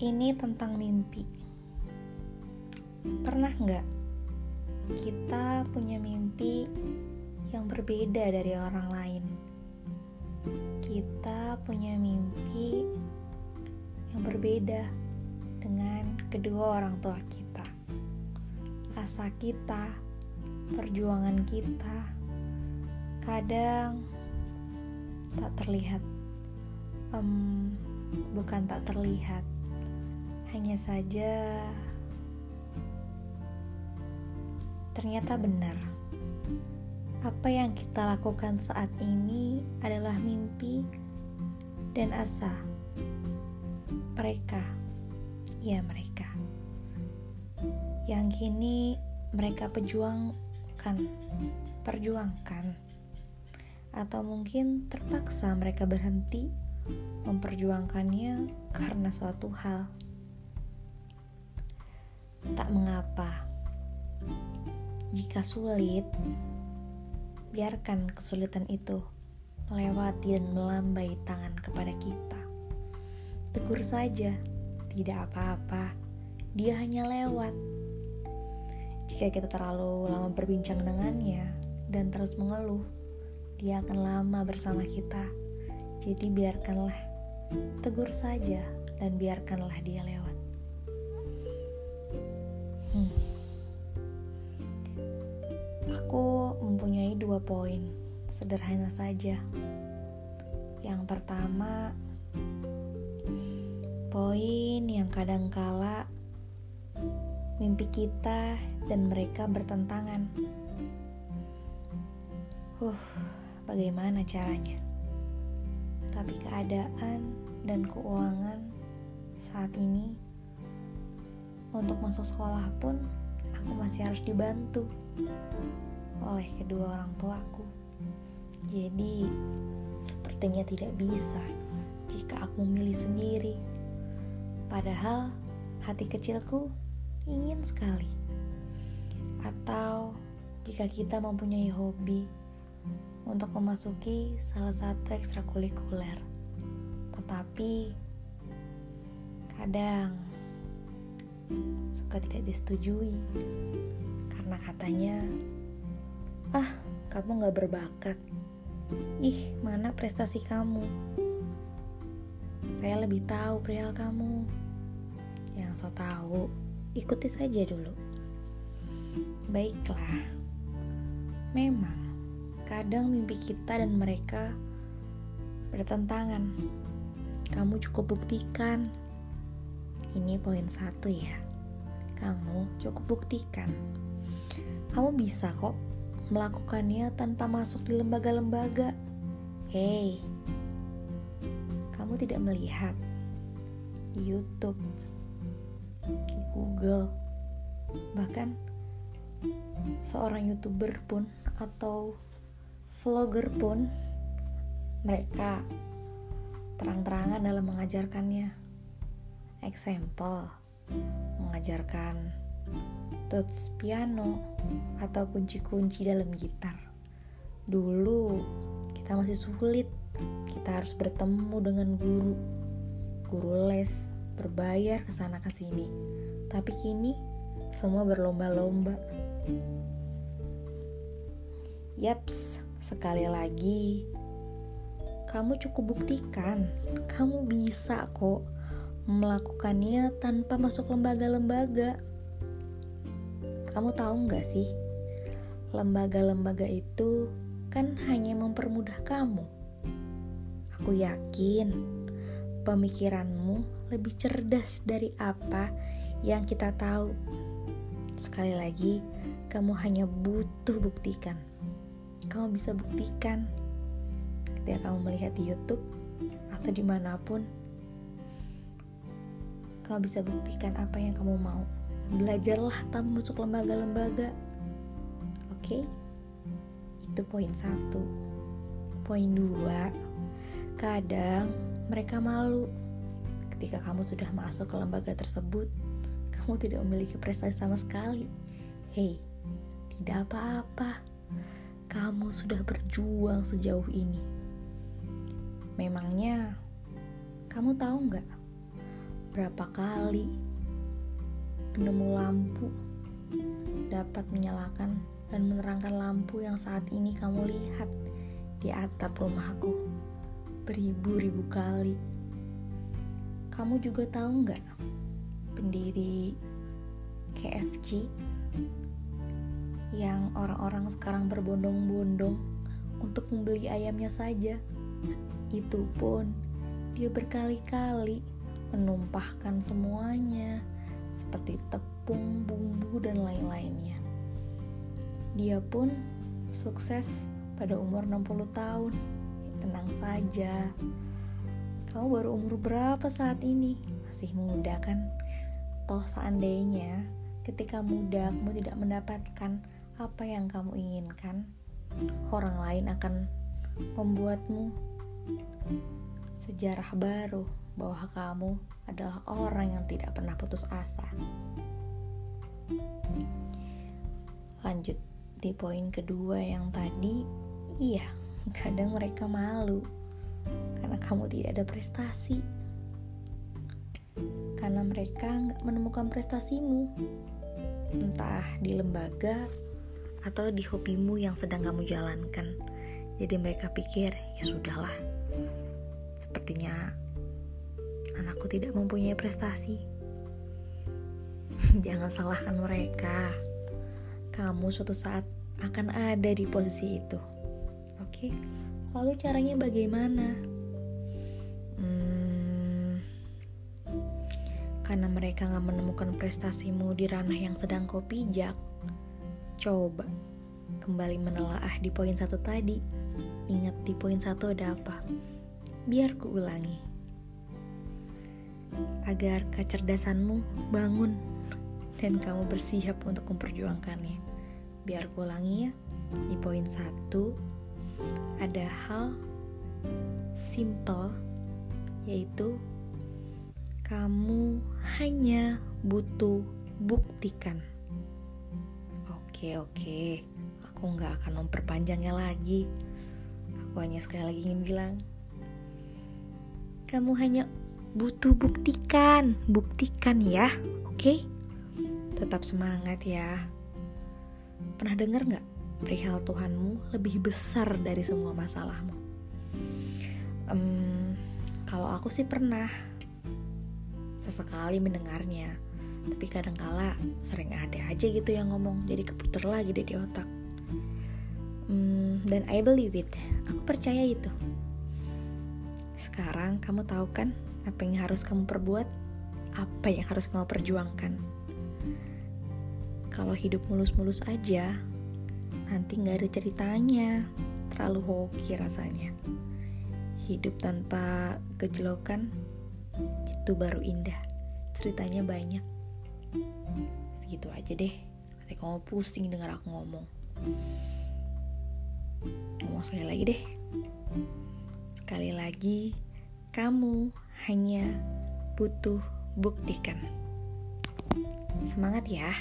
Ini tentang mimpi. Pernah nggak kita punya mimpi yang berbeda dari orang lain? Kita punya mimpi yang berbeda dengan kedua orang tua kita. Asa kita, perjuangan kita, kadang tak terlihat. Um, bukan tak terlihat, hanya saja ternyata benar. Apa yang kita lakukan saat ini adalah mimpi dan asa mereka, ya mereka, yang kini mereka perjuangkan, perjuangkan, atau mungkin terpaksa mereka berhenti memperjuangkannya karena suatu hal. Tak mengapa, jika sulit, biarkan kesulitan itu melewati dan melambai tangan kepada kita. Tegur saja, tidak apa-apa, dia hanya lewat. Jika kita terlalu lama berbincang dengannya dan terus mengeluh, dia akan lama bersama kita. Jadi biarkanlah, tegur saja dan biarkanlah dia lewat. Hmm. Aku mempunyai dua poin, sederhana saja. Yang pertama, poin yang kadangkala mimpi kita dan mereka bertentangan. Huh, bagaimana caranya? tapi keadaan dan keuangan saat ini untuk masuk sekolah pun aku masih harus dibantu oleh kedua orang tuaku. Jadi, sepertinya tidak bisa jika aku memilih sendiri. Padahal hati kecilku ingin sekali. Atau jika kita mempunyai hobi untuk memasuki salah satu ekstrakurikuler. Tetapi kadang suka tidak disetujui karena katanya, "Ah, kamu gak berbakat. Ih, mana prestasi kamu? Saya lebih tahu perihal kamu." Yang so tahu, ikuti saja dulu. Baiklah. Memang Kadang mimpi kita dan mereka bertentangan. Kamu cukup buktikan. Ini poin satu ya. Kamu cukup buktikan. Kamu bisa kok melakukannya tanpa masuk di lembaga-lembaga. Hei, kamu tidak melihat di YouTube, di Google, bahkan seorang youtuber pun atau vlogger pun mereka terang-terangan dalam mengajarkannya. Example, mengajarkan tuts piano atau kunci-kunci dalam gitar. Dulu kita masih sulit, kita harus bertemu dengan guru, guru les, berbayar ke sana ke sini. Tapi kini semua berlomba-lomba. Yaps, Sekali lagi, kamu cukup buktikan, kamu bisa kok melakukannya tanpa masuk lembaga-lembaga. Kamu tahu nggak sih, lembaga-lembaga itu kan hanya mempermudah kamu. Aku yakin pemikiranmu lebih cerdas dari apa yang kita tahu. Sekali lagi, kamu hanya butuh buktikan kamu bisa buktikan ketika kamu melihat di YouTube atau di mana pun kamu bisa buktikan apa yang kamu mau belajarlah tanpa masuk lembaga-lembaga oke okay? itu poin satu poin dua kadang mereka malu ketika kamu sudah masuk ke lembaga tersebut kamu tidak memiliki prestasi sama sekali hei tidak apa-apa kamu sudah berjuang sejauh ini. Memangnya, kamu tahu nggak? Berapa kali penemu lampu dapat menyalakan dan menerangkan lampu yang saat ini kamu lihat di atap rumahku beribu-ribu kali. Kamu juga tahu nggak pendiri KFC yang orang-orang sekarang berbondong-bondong untuk membeli ayamnya saja. Itu pun dia berkali-kali menumpahkan semuanya seperti tepung, bumbu, dan lain-lainnya. Dia pun sukses pada umur 60 tahun. Tenang saja. Kamu baru umur berapa saat ini? Masih muda kan? Toh seandainya ketika muda kamu tidak mendapatkan apa yang kamu inginkan, orang lain akan membuatmu sejarah baru bahwa kamu adalah orang yang tidak pernah putus asa. Lanjut di poin kedua yang tadi, iya, kadang mereka malu karena kamu tidak ada prestasi. Karena mereka nggak menemukan prestasimu, entah di lembaga atau di hobimu yang sedang kamu jalankan. Jadi mereka pikir, ya sudahlah, sepertinya anakku tidak mempunyai prestasi. Jangan salahkan mereka. Kamu suatu saat akan ada di posisi itu. Oke, lalu caranya bagaimana? Hmm, karena mereka nggak menemukan prestasimu di ranah yang sedang kau pijak. Coba kembali menelaah di poin satu tadi. Ingat di poin satu ada apa? Biar ku ulangi agar kecerdasanmu bangun dan kamu bersiap untuk memperjuangkannya. Biar ku ulangi ya, di poin satu ada hal simple yaitu kamu hanya butuh buktikan. Oke oke, aku nggak akan memperpanjangnya lagi. Aku hanya sekali lagi ingin bilang, kamu hanya butuh buktikan, buktikan ya, oke? Tetap semangat ya. Pernah dengar nggak perihal Tuhanmu lebih besar dari semua masalahmu? Um, kalau aku sih pernah sesekali mendengarnya, tapi kadangkala sering ada aja gitu yang ngomong, jadi keputar lagi deh di otak. Um, dan I believe it, aku percaya itu. Sekarang kamu tahu kan apa yang harus kamu perbuat, apa yang harus kamu perjuangkan. Kalau hidup mulus-mulus aja, nanti nggak ada ceritanya, terlalu hoki rasanya. Hidup tanpa gejolokan, itu baru indah. Ceritanya banyak. Segitu aja deh, nanti kamu pusing dengar aku ngomong. Ngomong sekali lagi deh. Sekali lagi, kamu hanya butuh buktikan. Semangat ya!